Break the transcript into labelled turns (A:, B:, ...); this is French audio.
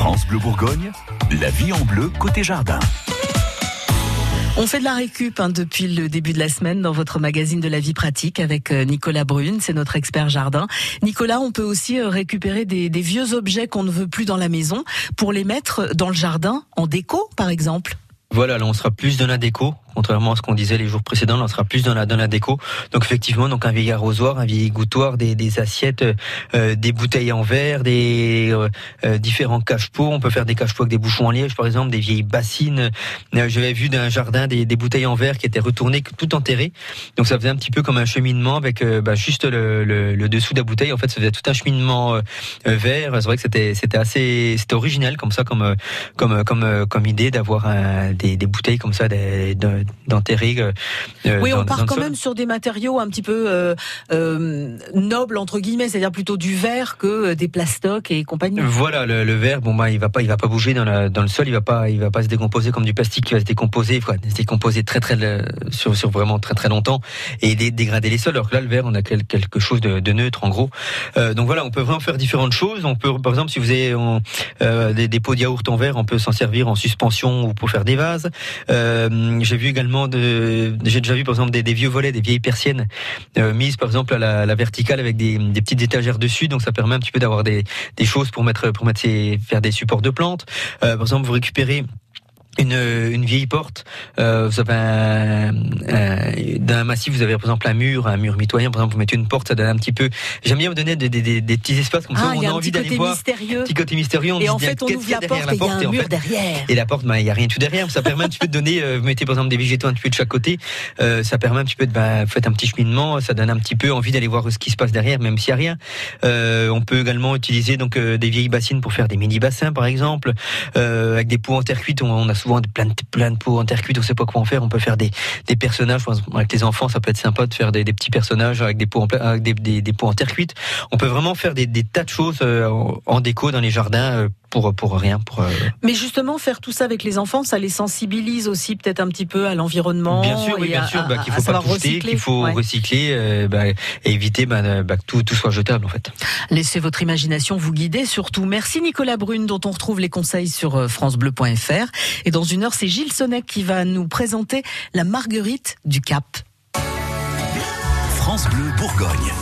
A: France Bleu Bourgogne, la vie en bleu côté jardin.
B: On fait de la récup hein, depuis le début de la semaine dans votre magazine de la vie pratique avec euh, Nicolas Brune, c'est notre expert jardin. Nicolas, on peut aussi euh, récupérer des, des vieux objets qu'on ne veut plus dans la maison pour les mettre dans le jardin en déco, par exemple.
C: Voilà, là on sera plus dans la déco contrairement à ce qu'on disait les jours précédents, on sera plus dans la dans la déco. Donc effectivement, donc un vieil arrosoir, un vieil gouttoir, des, des assiettes, euh, des bouteilles en verre, des euh, euh, différents cache-pots. On peut faire des cache-pots avec des bouchons en liège, par exemple, des vieilles bassines. J'avais vu d'un jardin des, des, bouteilles en verre qui étaient retournées tout enterrées. Donc ça faisait un petit peu comme un cheminement avec bah, juste le, le, le, dessous de la bouteille. En fait, ça faisait tout un cheminement vert. C'est vrai que c'était c'était assez c'était original comme ça comme comme comme comme idée d'avoir des, des bouteilles comme ça des, d'enterrer.
B: Euh, oui, on part quand même sur des matériaux un petit peu euh, euh, nobles entre guillemets, c'est-à-dire plutôt du verre que des plastocs et compagnie.
C: Voilà, le, le, verre, bon bah il va pas, il va pas bouger dans, la, dans le sol, il va pas, il va pas se décomposer comme du plastique qui va se décomposer, il se décomposer très très sur, sur vraiment très très longtemps et dégrader les sols. Alors que là, le verre, on a quelque chose de, de neutre en gros. Euh, donc voilà, on peut vraiment faire différentes choses. On peut, par exemple, si vous avez euh, des, des, pots de yaourt en verre, on peut s'en servir en suspension ou pour faire des vases. J'ai vu j'ai déjà vu par exemple des, vieux volets, des vieilles persiennes euh, mises par exemple à la, verticale avec des, petites étagères dessus, donc ça permet un petit peu d'avoir des, choses pour mettre pour mettre ces, faire des supports de plantes. Euh, par exemple, vous récupérez une, une vieille porte, euh, vous avez un, d'un massif, vous avez par exemple un mur, un mur mitoyen, par exemple vous mettez une porte, ça donne un petit peu. J'aime bien vous donner des, des, des, des, petits espaces comme ça
B: où
C: on
B: a,
C: envie d'aller
B: voir. Mystérieux. Petit
C: côté mystérieux. On
B: et en fait on ouvre la porte, et il y a un mur derrière.
C: Et la porte, bah, il y a rien tout derrière. Ça permet un petit peu de donner. Euh, vous mettez par exemple des végétaux un petit peu de chaque côté. Euh, ça permet un petit peu de, vous faites un petit cheminement. Ça donne un petit peu envie d'aller voir ce qui se passe derrière, même s'il y a rien. Euh, on peut également utiliser donc euh, des vieilles bassines pour faire des mini bassins par exemple, euh, avec des pots en terre cuite. On, on a souvent plein de plein en terre cuite, on sait pas quoi en faire. On peut faire des, personnages avec les enfants, ça peut être sympa de faire des, petits personnages avec des pots en, avec des, des, en terre cuite. On peut vraiment faire des, des tas de choses euh, en déco dans les jardins euh, pour pour rien. Pour, euh...
B: Mais justement, faire tout ça avec les enfants, ça les sensibilise aussi peut-être un petit peu à l'environnement.
C: Bien sûr, oui, bien sûr, bah, qu'il faut pas jeter, qu'il faut ouais. recycler euh, bah, et éviter bah, bah, que tout, tout soit jetable en fait.
B: Laissez votre imagination vous guider. Surtout, merci Nicolas Brune, dont on retrouve les conseils sur francebleu.fr. Et dans une heure, c'est Gilles Sonnec qui va nous présenter la marguerite du Cap.
A: France Bleu Bourgogne.